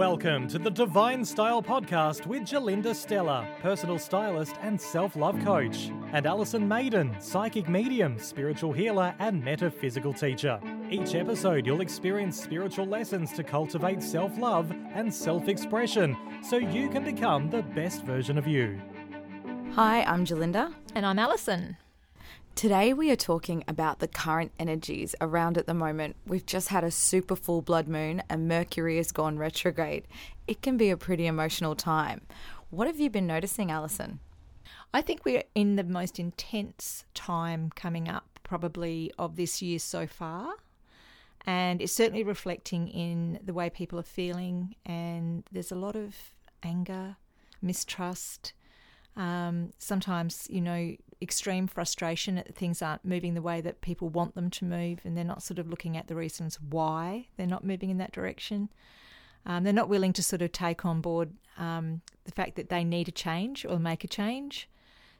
Welcome to the Divine Style Podcast with Gerlinda Stella, personal stylist and self love coach, and Alison Maiden, psychic medium, spiritual healer, and metaphysical teacher. Each episode, you'll experience spiritual lessons to cultivate self love and self expression so you can become the best version of you. Hi, I'm Gerlinda. And I'm Alison. Today we are talking about the current energies around at the moment. We've just had a super full blood moon and Mercury has gone retrograde. It can be a pretty emotional time. What have you been noticing, Alison? I think we're in the most intense time coming up, probably of this year so far. And it's certainly reflecting in the way people are feeling. And there's a lot of anger, mistrust, um, sometimes, you know, extreme frustration that things aren't moving the way that people want them to move, and they're not sort of looking at the reasons why they're not moving in that direction. Um, they're not willing to sort of take on board um, the fact that they need a change or make a change.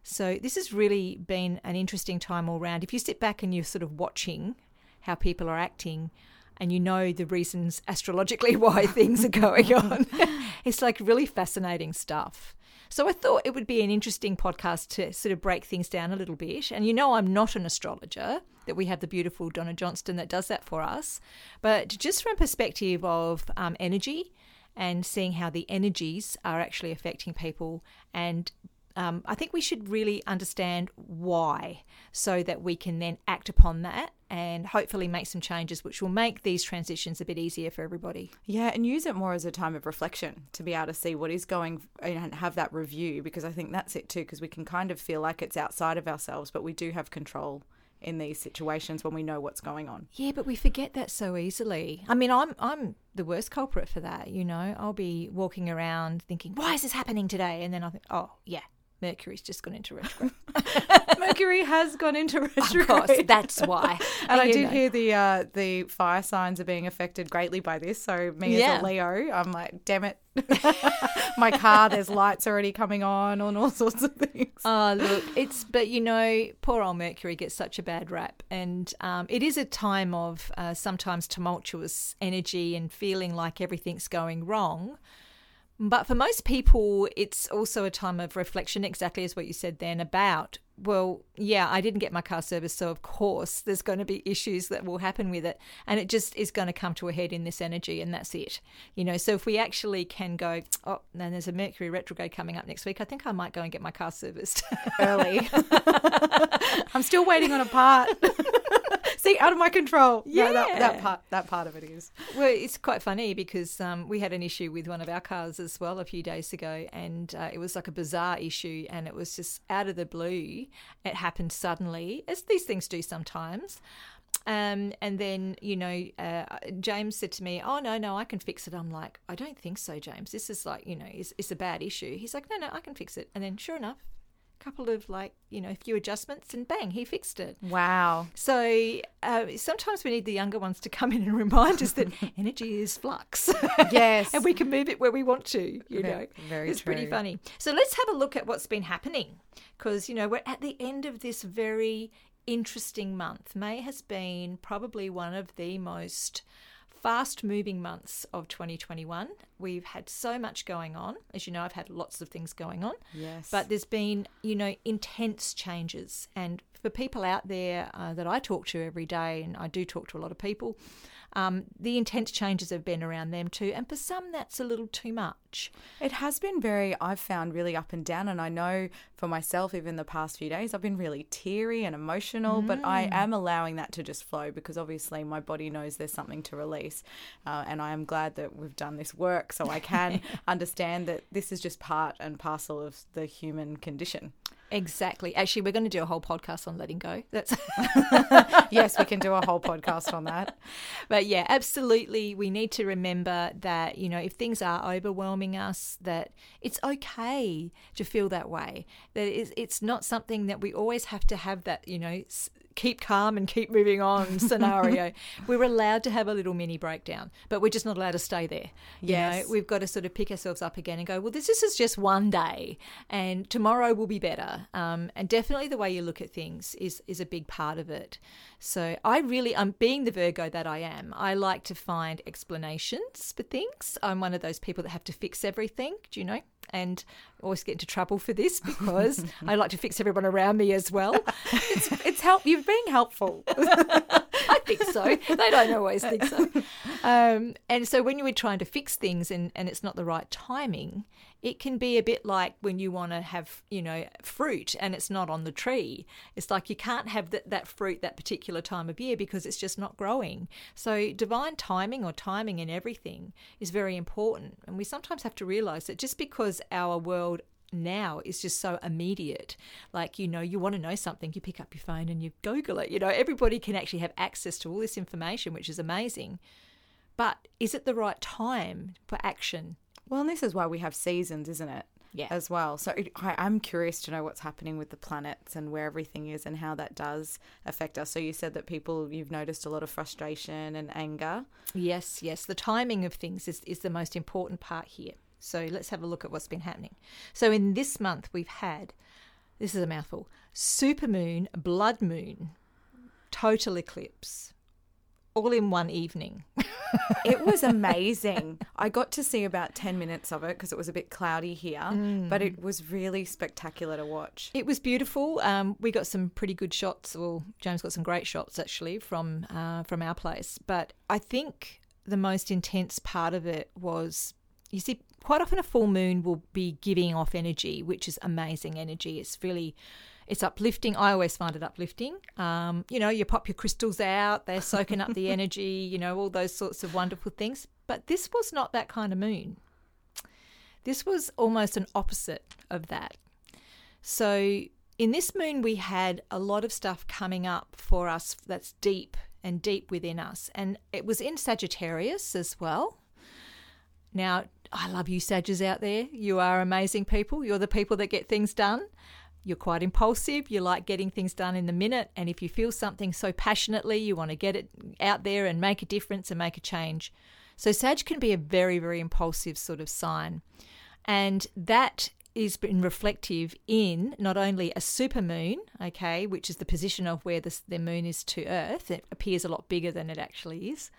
So this has really been an interesting time all round. If you sit back and you're sort of watching how people are acting, and you know the reasons astrologically why things are going on, it's like really fascinating stuff. So I thought it would be an interesting podcast to sort of break things down a little bit. And you know, I'm not an astrologer, that we have the beautiful Donna Johnston that does that for us. But just from perspective of um, energy and seeing how the energies are actually affecting people and um, I think we should really understand why so that we can then act upon that and hopefully make some changes which will make these transitions a bit easier for everybody. Yeah, and use it more as a time of reflection to be able to see what is going and have that review because I think that's it too because we can kind of feel like it's outside of ourselves, but we do have control in these situations when we know what's going on. Yeah, but we forget that so easily. I mean, I'm I'm the worst culprit for that, you know. I'll be walking around thinking, "Why is this happening today?" and then I think, "Oh, yeah, Mercury's just gone into retrograde. Mercury has gone into retrograde. Of course, that's why. and I did know. hear the uh, the fire signs are being affected greatly by this. So me yeah. as a Leo, I'm like, damn it. My car, there's lights already coming on and all sorts of things. Oh, look, it's, but you know, poor old Mercury gets such a bad rap. And um, it is a time of uh, sometimes tumultuous energy and feeling like everything's going wrong. But for most people, it's also a time of reflection, exactly as what you said then about, well, yeah, I didn't get my car serviced, so of course there's going to be issues that will happen with it. And it just is going to come to a head in this energy, and that's it. You know, so if we actually can go, oh, then there's a Mercury retrograde coming up next week, I think I might go and get my car serviced early. I'm still waiting on a part. See, out of my control. Yeah, no, that, that, part that part of it is. Well, it's quite funny because um, we had an issue with one of our cars as well a few days ago, and uh, it was like a bizarre issue, and it was just out of the blue. It happened suddenly, as these things do sometimes. Um, and then, you know, uh, James said to me, Oh, no, no, I can fix it. I'm like, I don't think so, James. This is like, you know, it's, it's a bad issue. He's like, No, no, I can fix it. And then, sure enough, couple of like you know a few adjustments and bang he fixed it. Wow. So uh, sometimes we need the younger ones to come in and remind us that energy is flux. Yes. And we can move it where we want to you know. very it's true. pretty funny. So let's have a look at what's been happening because you know we're at the end of this very interesting month. May has been probably one of the most fast moving months of 2021. We've had so much going on. As you know, I've had lots of things going on. Yes. But there's been, you know, intense changes. And for people out there uh, that I talk to every day, and I do talk to a lot of people, um, the intense changes have been around them too. And for some, that's a little too much. It has been very, I've found really up and down. And I know for myself, even the past few days, I've been really teary and emotional, mm. but I mm. am allowing that to just flow because obviously my body knows there's something to release. Uh, and I am glad that we've done this work so I can understand that this is just part and parcel of the human condition. Exactly. Actually, we're going to do a whole podcast on letting go. That's yes, we can do a whole podcast on that. But yeah, absolutely. We need to remember that you know if things are overwhelming us, that it's okay to feel that way. That it's, it's not something that we always have to have that you know keep calm and keep moving on scenario. we're allowed to have a little mini breakdown, but we're just not allowed to stay there. You Yes. know, we've got to sort of pick ourselves up again and go, well, this, this is just one day, and tomorrow will be better. Um, and definitely the way you look at things is is a big part of it. So I really, um, being the Virgo that I am, I like to find explanations for things. I'm one of those people that have to fix everything. Do you know? And I always get into trouble for this because I like to fix everyone around me as well. It's, it's help. You're being helpful. I think so. They don't always think so. Um, and so when you were trying to fix things and, and it's not the right timing, it can be a bit like when you want to have, you know, fruit and it's not on the tree. It's like you can't have that, that fruit that particular time of year because it's just not growing. So divine timing or timing in everything is very important. And we sometimes have to realize that just because our world now is just so immediate. Like, you know, you want to know something, you pick up your phone and you Google it. You know, everybody can actually have access to all this information, which is amazing. But is it the right time for action? Well, and this is why we have seasons, isn't it? Yeah. As well. So it, I, I'm curious to know what's happening with the planets and where everything is and how that does affect us. So you said that people, you've noticed a lot of frustration and anger. Yes, yes. The timing of things is, is the most important part here. So let's have a look at what's been happening. So in this month, we've had this is a mouthful super moon, blood moon, total eclipse, all in one evening. It was amazing. I got to see about 10 minutes of it because it was a bit cloudy here, but it was really spectacular to watch. It was beautiful. Um, we got some pretty good shots. Well, James got some great shots actually from uh, from our place. But I think the most intense part of it was, you see, quite often a full moon will be giving off energy, which is amazing energy. It's really it's uplifting. I always find it uplifting. Um, you know, you pop your crystals out, they're soaking up the energy, you know, all those sorts of wonderful things. But this was not that kind of moon. This was almost an opposite of that. So, in this moon, we had a lot of stuff coming up for us that's deep and deep within us. And it was in Sagittarius as well. Now, I love you, Sagittarius out there. You are amazing people. You're the people that get things done. You're quite impulsive. You like getting things done in the minute. And if you feel something so passionately, you want to get it out there and make a difference and make a change. So, Sag can be a very, very impulsive sort of sign. And that is been reflective in not only a super moon, okay, which is the position of where the moon is to Earth. It appears a lot bigger than it actually is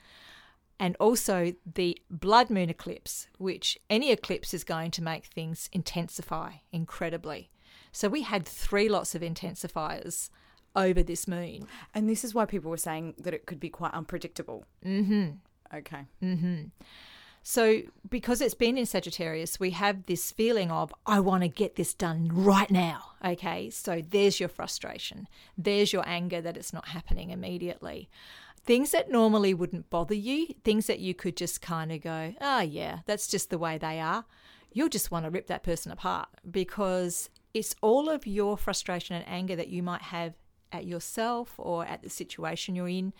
and also the blood moon eclipse, which any eclipse is going to make things intensify incredibly. So we had three lots of intensifiers over this moon. And this is why people were saying that it could be quite unpredictable. Mm-hmm. Okay. So because it's been in Sagittarius, we have this feeling of, I want to get this done right now. Okay, so there's your frustration, there's your anger that it's not happening immediately. Things that normally wouldn't bother you, things that you could just kind of go, oh, yeah, that's just the way they are, you'll just want to rip that person apart because it's all of your frustration and anger that you might have at yourself or at the situation you're in.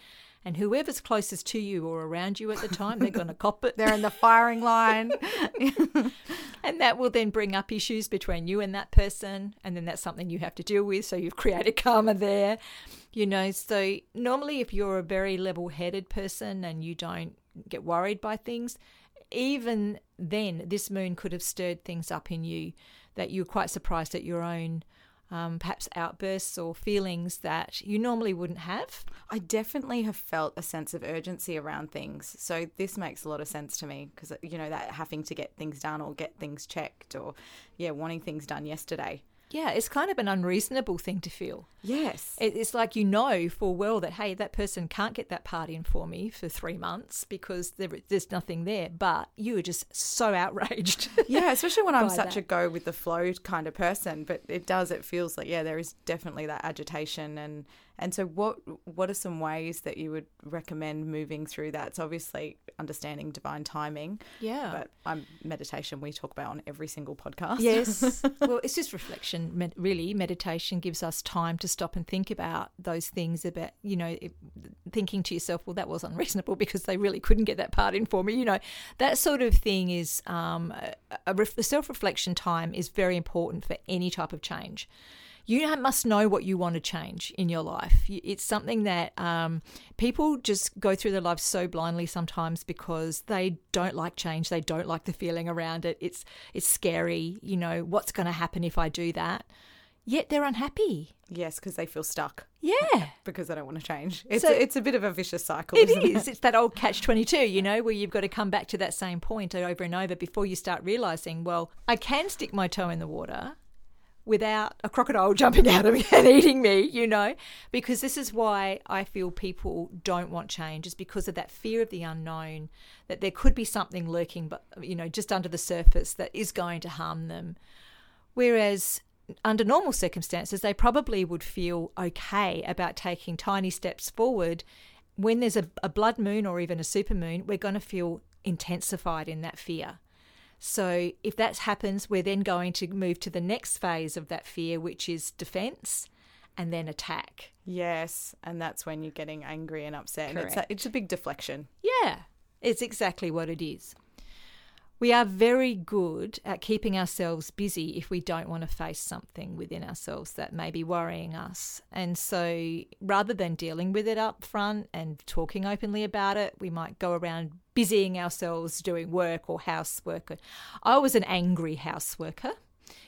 And whoever's closest to you or around you at the time, they're going to cop it. They're in the firing line. And that will then bring up issues between you and that person. And then that's something you have to deal with. So you've created karma there. You know, so normally if you're a very level headed person and you don't get worried by things, even then, this moon could have stirred things up in you that you're quite surprised at your own. Um, perhaps outbursts or feelings that you normally wouldn't have. I definitely have felt a sense of urgency around things. So this makes a lot of sense to me because, you know, that having to get things done or get things checked or, yeah, wanting things done yesterday. Yeah, it's kind of an unreasonable thing to feel. Yes. It's like you know full well that hey, that person can't get that part in for me for three months because there, there's nothing there. But you are just so outraged. yeah, especially when I'm such that. a go with the flow kind of person. But it does. It feels like yeah, there is definitely that agitation and and so what what are some ways that you would recommend moving through that? It's obviously understanding divine timing. Yeah. But I'm meditation we talk about on every single podcast. Yes. well, it's just reflection. Med- really, meditation gives us time to stop and think about those things. About you know, it, thinking to yourself, well, that was unreasonable because they really couldn't get that part in for me. You know, that sort of thing is um, a, a ref- self reflection time is very important for any type of change. You must know what you want to change in your life. It's something that um, people just go through their lives so blindly sometimes because they don't like change. They don't like the feeling around it. It's it's scary. You know what's going to happen if I do that. Yet they're unhappy. Yes, because they feel stuck. Yeah, because they don't want to change. It's So- a, it's a bit of a vicious cycle. it isn't is. It's that old catch twenty two. You know where you've got to come back to that same point over and over before you start realizing, well, I can stick my toe in the water without a crocodile jumping out of me and eating me, you know, because this is why I feel people don't want change is because of that fear of the unknown, that there could be something lurking, but you know, just under the surface that is going to harm them. Whereas under normal circumstances, they probably would feel okay about taking tiny steps forward. When there's a, a blood moon or even a super moon, we're going to feel intensified in that fear. So if that happens, we're then going to move to the next phase of that fear, which is defense and then attack. Yes, and that's when you're getting angry and upset. And it's a, Correct. it's a big deflection. Yeah, it's exactly what it is. We are very good at keeping ourselves busy if we don't want to face something within ourselves that may be worrying us. And so rather than dealing with it up front and talking openly about it, we might go around busying ourselves doing work or housework. I was an angry houseworker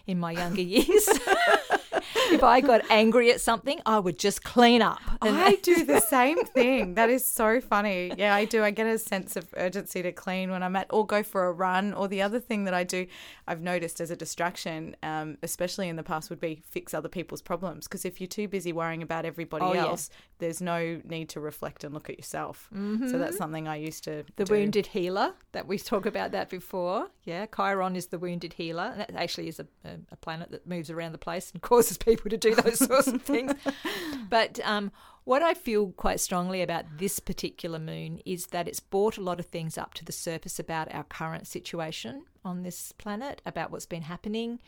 in my younger years. if I got angry at something, I would just clean up. And I do the same thing. That is so funny. Yeah, I do. I get a sense of urgency to clean when I'm at, or go for a run. Or the other thing that I do, I've noticed as a distraction, um, especially in the past, would be fix other people's problems. Because if you're too busy worrying about everybody Oh, yeah. else, there's no need to reflect and look at yourself. So that's something I used to. the do. wounded healer that we talked about that before yeah chiron is the wounded healer and that actually is a, a, a planet that moves around the place and causes people to do those sorts of things but um, what i feel quite strongly about this particular moon is that it's brought a lot of things up to the surface about our current situation on this planet about what's been happening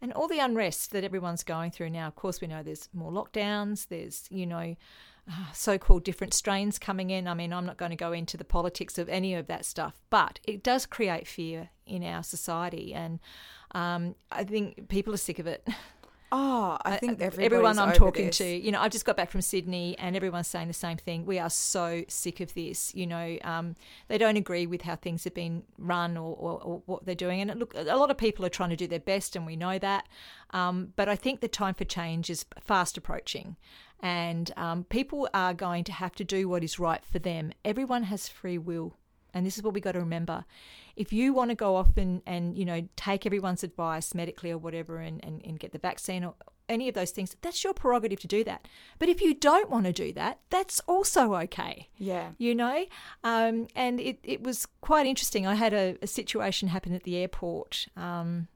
and all the unrest that everyone's going through now of course we know there's more lockdowns there's you know so called different strains coming in. I mean, I'm not going to go into the politics of any of that stuff, but it does create fear in our society. And um, I think people are sick of it. Oh, I think Uh, everyone I'm talking this. to, you know, I've just got back from Sydney and everyone's saying the same thing. We are so sick of this. You know, um, they don't agree with how things have been run or, or, or what they're doing. And look, a lot of people are trying to do their best, and we know that. Um, but I think the time for change is fast approaching. And um, people are going to have to do what is right for them. Everyone has free will. And this is what we got to remember. If you want to go off and, and you know, take everyone's advice medically or whatever and, and, and get the vaccine or any of those things, that's your prerogative to do that. But if you don't want to do that, that's also okay Yeah. you know um, and it, it was quite interesting i had a, a situation happen at the airport um,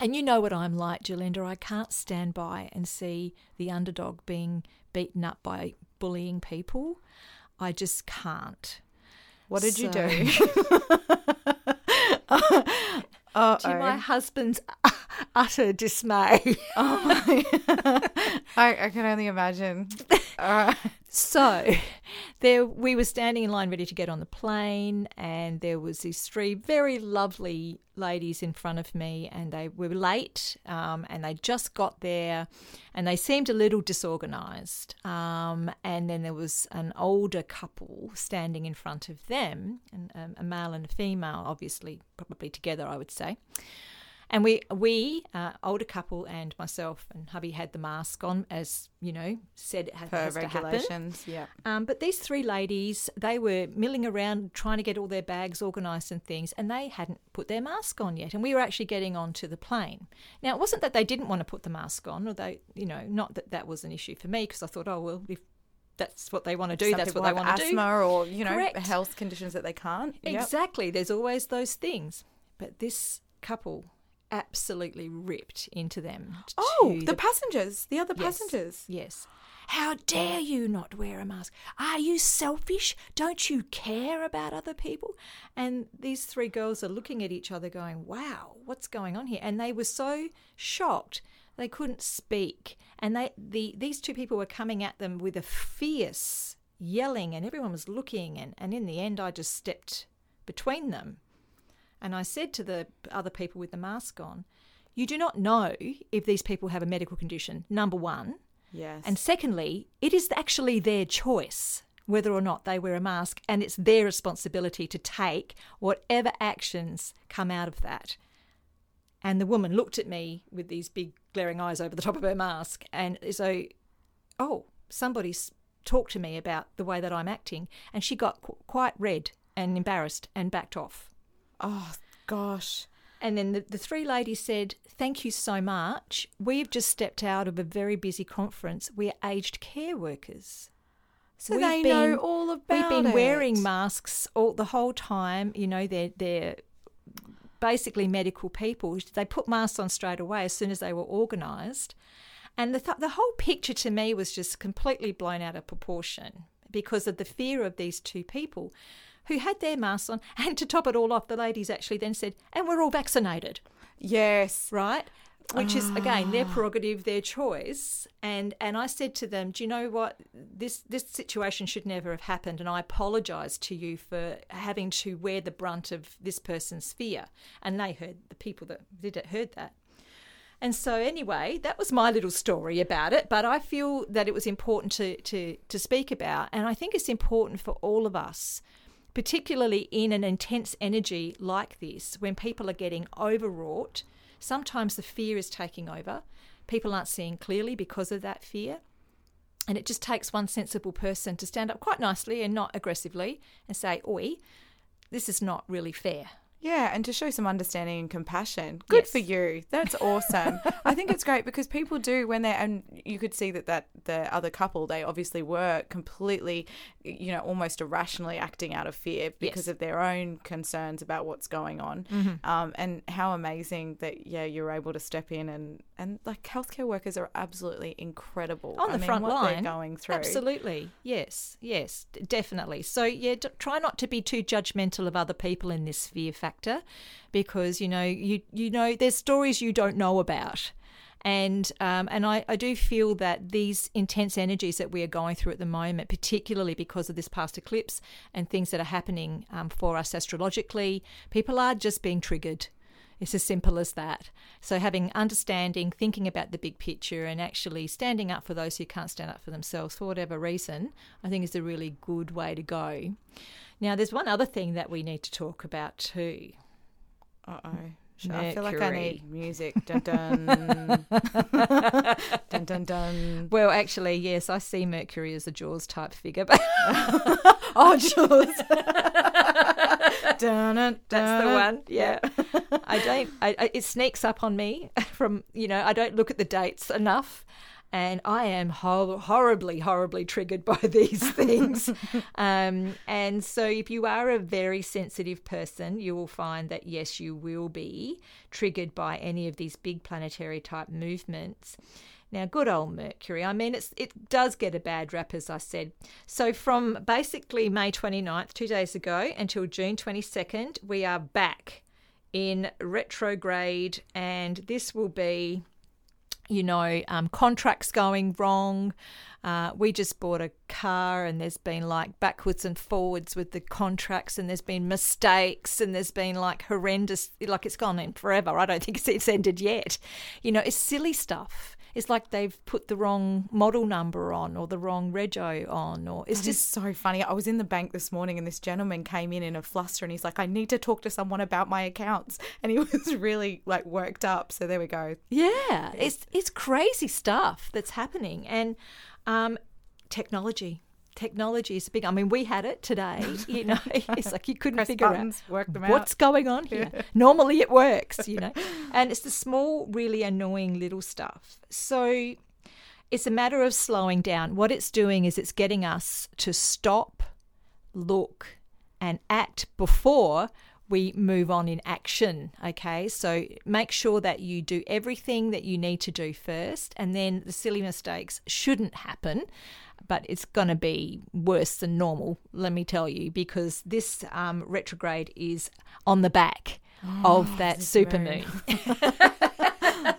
and you know what i'm like Gerlinda. i can't stand by and see the underdog being beaten up by bullying people i just can't What did you So- do? oh, uh, to my husband's utter dismay oh I, I can only imagine. All right. So, there we were standing in line ready to get on the plane, and there was these three very lovely ladies in front of me, and they were late, um, and they just got there, and they seemed a little disorganized. Um, and then there was an older couple standing in front of them, and um, a male and a female, obviously probably together, I would say. And we, we, uh, older couple, and myself and hubby had the mask on, as you know, said it has, Per has regulations, yeah. Um, but these three ladies, they were milling around trying to get all their bags organised and things, and they hadn't put their mask on yet. And we were actually getting onto the plane. Now, it wasn't that they didn't want to put the mask on, or they, you know, not that that was an issue for me, because I thought, oh, well, if that's what they want to do, Some that's what they want to do. asthma or you know Correct. health conditions that they can't. Yep. Exactly. There's always those things. But this couple absolutely ripped into them. Oh, to the, passengers, the other Yes. passengers. Yes. How dare you not wear a mask? Are you selfish? Don't you care about other people? And these three girls are looking at each other going, wow, what's going on here? And they were so shocked they couldn't speak. And they the these two people were coming at them with a fierce yelling and everyone was looking and, and in the end I just stepped between them and I said to the other people with the mask on, you do not know if these people have a medical condition, number one. Yes. And secondly, it is actually their choice whether or not they wear a mask, and it's their responsibility to take whatever actions come out of that. And the woman looked at me with these big glaring eyes over the top of her mask, and so, oh, somebody's talked to me about the way that I'm acting, and she got qu- quite red and embarrassed and backed off. Oh gosh. And then the, the three ladies said, Thank you so much. We've just stepped out of a very busy conference. We're aged care workers. So We've they been- know all about We've been wearing masks all the whole time. You know, they're they're basically medical people. They put masks on straight away as soon as they were organised, and the th- the whole picture to me was just completely blown out of proportion because of the fear of these two people. Who had their masks on, and to top it all off, the ladies actually then said, "And we're all vaccinated." Yes. right? Which is again Ah. their prerogative, their choice. And and I said to them, "Do you know what? This this situation should never have happened, and I apologise to you for having to wear the brunt of this person's fear." And they heard the people that did it heard that. And so anyway, that was my little story about it. But I feel that it was important to to to speak about, and I think it's important for all of us particularly in an intense energy like this, when people are getting overwrought, sometimes the fear is taking over. People aren't seeing clearly because of that fear. And it just takes one sensible person to stand up quite nicely and not aggressively and say, Oi, this is not really fair. Yeah, and to show some understanding and compassion. Good Yes. for you. That's awesome. I think it's great because people do when they're and you could see that that the other couple they obviously were completely, you know, almost irrationally acting out of fear because Yes. of their own concerns about what's going on. Mm-hmm. Um, and how amazing that yeah you're able to step in and and like healthcare workers are absolutely incredible on I the mean, front what line. they're going through. Absolutely. Yes, yes, definitely. So, yeah, d- try not to be too judgmental of other people in this fear factor because, you know, you, you know, there's stories you don't know about. And um, and I, I do feel that these intense energies that we are going through at the moment, particularly because of this past eclipse and things that are happening um, for us astrologically, people are just being triggered. It's as simple as that. So, having understanding, thinking about the big picture, and actually standing up for those who can't stand up for themselves for whatever reason, I think is a really good way to go. Now, there's one other thing that we need to talk about too. Uh oh. I feel like I need music. Dun dun. dun dun dun. Well, actually, yes, I see Mercury as a Jaws type figure, but Oh, Jules. dun, dun, that's the one. Yeah, I don't. I, it sneaks up on me from you know. I don't look at the dates enough, and I am hor- horribly, horribly triggered by these things. um, and so, if you are a very sensitive person, you will find that yes, you will be triggered by any of these big planetary type movements. Now, good old Mercury. I mean, it's, it does get a bad rap, as I said. So, from basically May 29th, two days ago, until June 22nd, we are back in retrograde, and this will be you know, um, contracts going wrong. Uh, we just bought a car and there's been like backwards and forwards with the contracts and there's been mistakes and there's been like horrendous, like it's gone in forever. I don't think it's, it's ended yet. You know, it's silly stuff. It's like they've put the wrong model number on or the wrong rego on or it's just just so funny. I was in the bank this morning and this gentleman came in in a fluster and he's like, I need to talk to someone about my accounts. And he was really like worked up. So there we go. Yeah, it's it's crazy stuff that's happening, and um, technology. Technology is big. I mean, we had it today. You know, it's like you couldn't Press figure buttons, out what's out. going on here. Normally, it works. You know, and it's the small, really annoying little stuff. So it's a matter of slowing down. What it's doing is it's getting us to stop, look, and act before we move on in action. Okay, so make sure that you do everything that you need to do first, and then the silly mistakes shouldn't happen. But it's going to be worse than normal, let me tell you, because this um, retrograde is on the back of that super moon.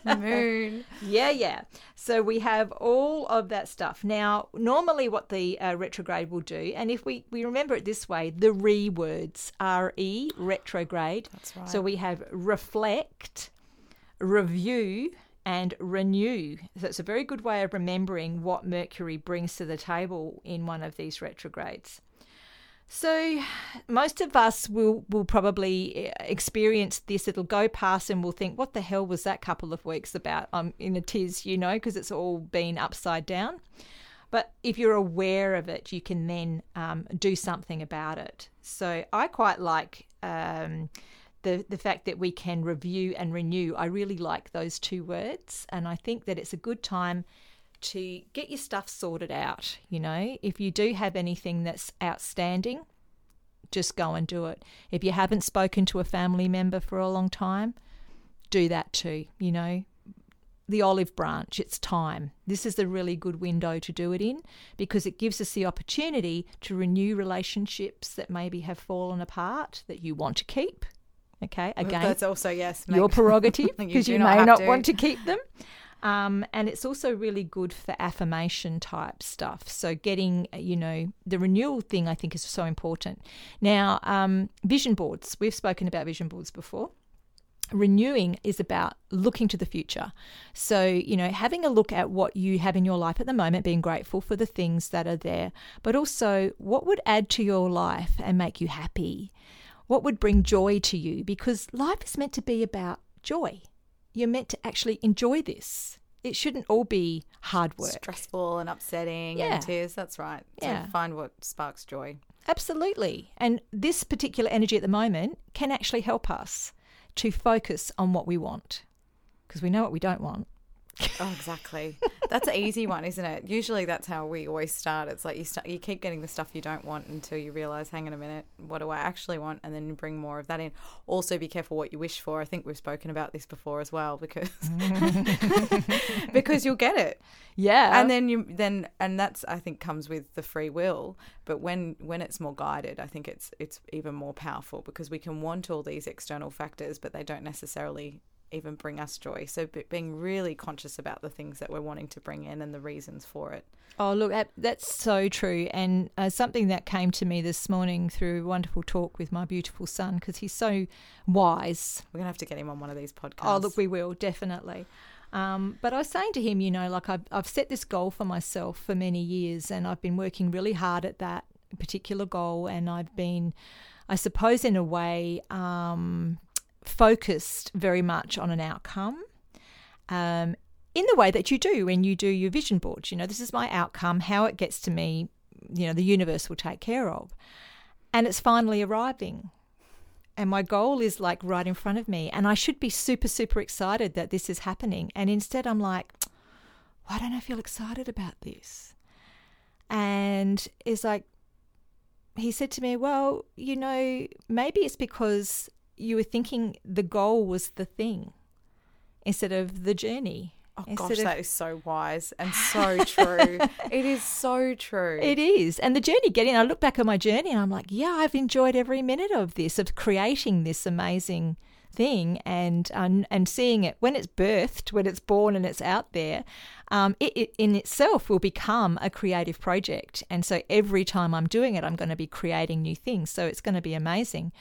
Moon. Yeah, yeah. So we have all of that stuff. Now, normally what the uh, retrograde will do, and if we, we remember it this way, the re words, R-E, retrograde. That's right. So we have reflect, review and renew. So it's a very good way of remembering what Mercury brings to the table in one of these retrogrades. So, most of us will, will probably eh, experience this. It'll go past and we'll think, what the hell was that couple of weeks about? I'm in a tiz, you know, because it's all been upside down. But if you're aware of it, you can then um, do something about it. So, I quite like um, the, the fact that we can review and renew. I really like those two words. And I think that it's a good time to get your stuff sorted out. You know, if you do have anything that's outstanding, just go and do it. If you haven't spoken to a family member for a long time, do that too. You know, the olive branch, it's time. This is a really good window to do it in because it gives us the opportunity to renew relationships that maybe have fallen apart that you want to keep. Okay, again, that's also yes, your prerogative because you, do may not have want to. to keep them. Um, and it's also really good for affirmation type stuff. So, getting, you know, the renewal thing I think is so important. Now, um, vision boards, we've spoken about vision boards before. Renewing is about looking to the future. So, you know, having a look at what you have in your life at the moment, being grateful for the things that are there, but also what would add to your life and make you happy? What would bring joy to you? Because life is meant to be about joy you're meant to actually enjoy this. It shouldn't all be hard work. stressful and upsetting Yeah. and tears. That's right. Yeah. So find what sparks joy. Absolutely. And this particular energy at the moment can actually help us to focus on what we want because we know what we don't want. Oh, exactly. That's an easy one, isn't it? Usually, that's how we always start. It's like you start, you keep getting the stuff you don't want until you realize, hang on a minute, what do I actually want? And then you bring more of that in. Also, be careful what you wish for. I think we've spoken about this before as well, because because you'll get it, Yeah. and then you then and that's I think comes with the free will. But when when it's more guided, I think it's it's even more powerful because we can want all these external factors, but they don't necessarily even bring us joy. So be- being really conscious about the things that we're wanting to bring in and the reasons for it. Oh, look, that, that's so true. And uh, something that came to me this morning through a wonderful talk with my beautiful son, because he's so wise. We're gonna have to get him on one of these podcasts. Oh, look, we will, definitely. Um, but I was saying to him, you know, like I've, I've set this goal for myself for many years, and I've been working really hard at that particular goal. And I've been, I suppose, in a way, um, focused very much on an outcome. Um, in the way that you do when you do your vision boards. You know, this is my outcome, how it gets to me, you know, the universe will take care of. And it's finally arriving. And my goal is like right in front of me. And I should be super, super excited that this is happening. And instead, I'm like, why don't I feel excited about this? And it's like, he said to me, well, you know, maybe it's because you were thinking the goal was the thing instead of the journey. Oh gosh, of- that is so wise and so true. it is so true. It is. And the journey getting, I look back at my journey and I'm like, yeah, I've enjoyed every minute of this, of creating this amazing thing and and, and seeing it when it's birthed, when it's born and it's out there, um, it, it in itself will become a creative project. And so every time I'm doing it, I'm going to be creating new things. So it's going to be amazing.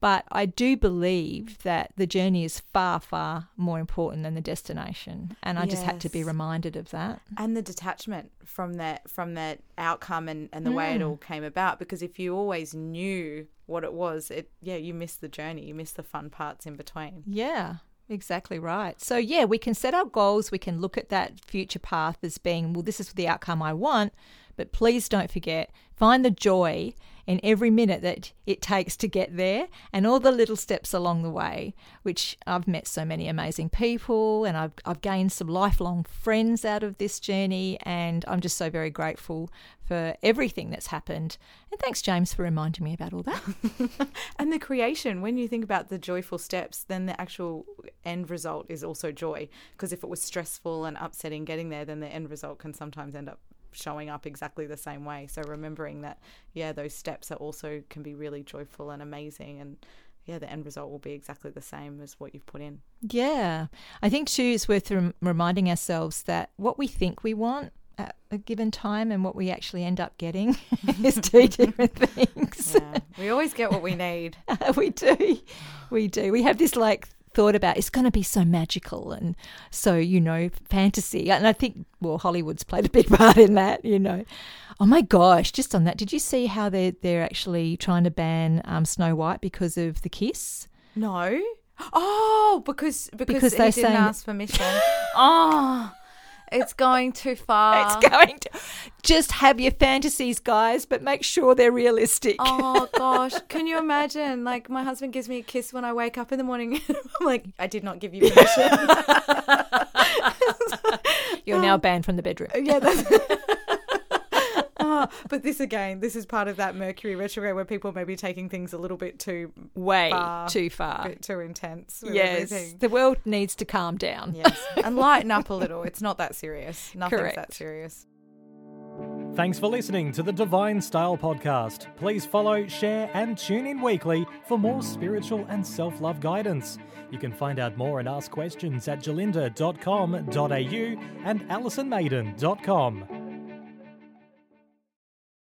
But I do believe that the journey is far, far more important than the destination. And I just had to be reminded of that. and the detachment from that from that outcome and, and the way Mm. it all came about because if you always knew what it was it yeah you miss the journey you miss the fun parts in between Yeah, exactly right. So, yeah, we can set our goals. We can look at that future path as being, well, this is the outcome I want. But please don't forget, find the joy in every minute that it takes to get there and all the little steps along the way, which I've met so many amazing people and I've, I've gained some lifelong friends out of this journey. And I'm just so very grateful for everything that's happened. And thanks, James, for reminding me about all that. and the creation when you think about the joyful steps then the actual end result is also joy because if it was stressful and upsetting getting there then the end result can sometimes end up showing up exactly the same way so remembering that yeah those steps are also can be really joyful and amazing and yeah the end result will be exactly the same as what you've put in Yeah. I think too it's worth rem- reminding ourselves that what we think we want at a given time and what we actually end up getting is two different things. yeah we always get what we need we do. We do. We have this like thought about it's going to be so magical and so you know fantasy, and I think well Hollywood's played a big part in that. You know, oh my gosh, just on that, did you see how they're, they're actually trying to ban um, Snow White because of the kiss? No. Oh, because because, Because they're didn't ask permission. oh, it's going too far. It's going to just have your fantasies, guys, but make sure they're realistic. Oh gosh, can you imagine? Like my husband gives me a kiss when I wake up in the morning. I'm like, I did not give you permission. You're now banned from the bedroom. yeah, that's. Ah, but this again, this is part of that Mercury retrograde where people may be taking things a little bit too, Way Far. too far. bit too intense. with Yes, everything. the world needs to calm down. Yes, and lighten up a little. It's not that serious. Nothing's that serious. Thanks for listening to the Divine Style Podcast. Please follow, share, and tune in weekly for more spiritual and self love guidance. You can find out more and ask questions at gerlinda.com.au and alisonmaiden.com.